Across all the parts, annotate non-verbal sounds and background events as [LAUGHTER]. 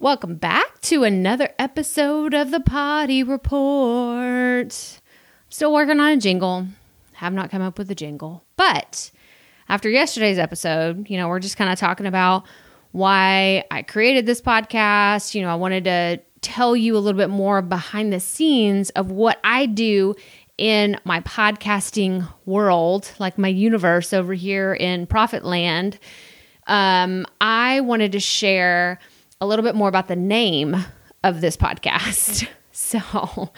Welcome back to another episode of the Poddy Report. Still working on a jingle. Have not come up with a jingle. But after yesterday's episode, you know, we're just kind of talking about why I created this podcast. You know, I wanted to tell you a little bit more behind the scenes of what I do in my podcasting world, like my universe over here in Profit Land. Um, I wanted to share a little bit more about the name of this podcast. [LAUGHS] So,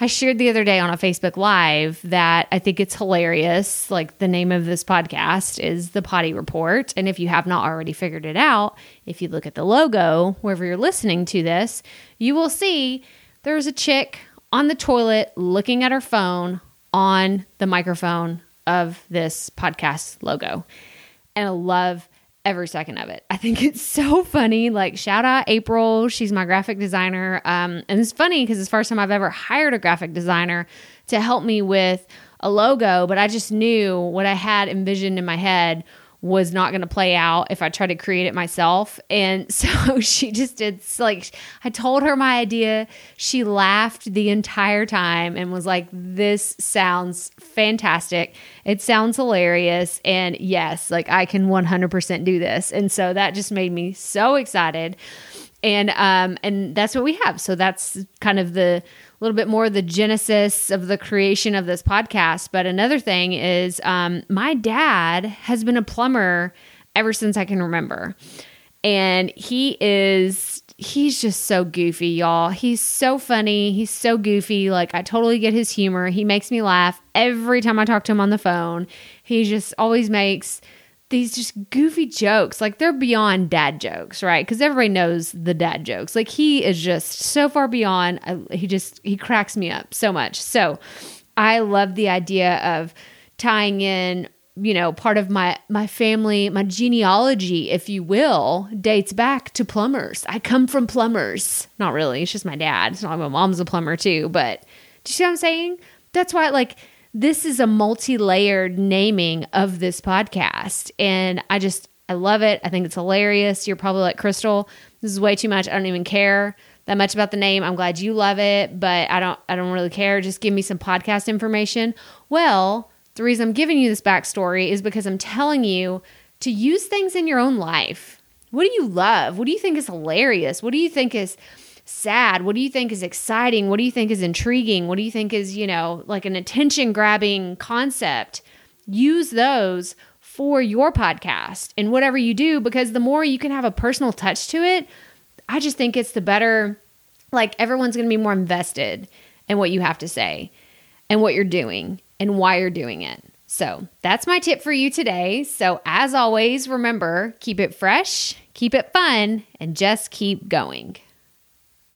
I shared the other day on a Facebook Live that I think it's hilarious. Like, the name of this podcast is The Poddy Report. And if you have not already figured it out, if you look at the logo, wherever you're listening to this, you will see there's a chick on the toilet looking at her phone on the microphone of this podcast logo. And I love every second of it. I think it's [LAUGHS] so funny. Like, shout out April. She's my graphic designer. Um, and it's funny because it's the first time I've ever hired a graphic designer to help me with a logo, but I just knew what I had envisioned in my head was not going to play out if I tried to create it myself. And [LAUGHS] so she just did like I told her my idea. She laughed the entire time and was like this sounds fantastic. It sounds hilarious and yes, like I can 100% do this. And so that just made me so excited. And um and that's what we have. So that's kind of the a little bit more the genesis of the creation of this podcast. But another thing is, um, my dad has been a plumber ever since I can remember. And he is, he's just so goofy, y'all. He's so funny. He's so goofy. Like, I totally get his humor. He makes me laugh every time I talk to him on the phone. He just always makes these just goofy jokes. Like they're beyond dad jokes, right? Because everybody knows the dad jokes. Like he is just so far beyond. Uh, he just he cracks me up so much. So I love the idea of tying in. You know, part of my my family, my genealogy, if you will, dates back to plumbers. I come from plumbers. Not really. It's just my dad. It's not like my mom's a plumber too. But do you see what I'm saying? That's why, like this is a multi-layered naming of this podcast. And i just i love it. I think it's hilarious. You're probably like crystal this is way too much. I don't even care that much about the name. I'm glad you love it but i don't i don't really care. Just give me some podcast information. Well the reason i'm giving you this backstory is because i'm telling you to use things in your own life. What do you love? What do you think is hilarious? What do you think is sad? What do you think is exciting? What do you think is intriguing? What do you think is, you know, like an attention grabbing concept? Use those for your podcast and whatever you do because the more you can have a personal touch to it, I just think it's the better like everyone's going to be more invested in what you have to say and what you're doing and why you're doing it. So, that's my tip for you today. So, as always, remember, keep it fresh, keep it fun, and just keep going.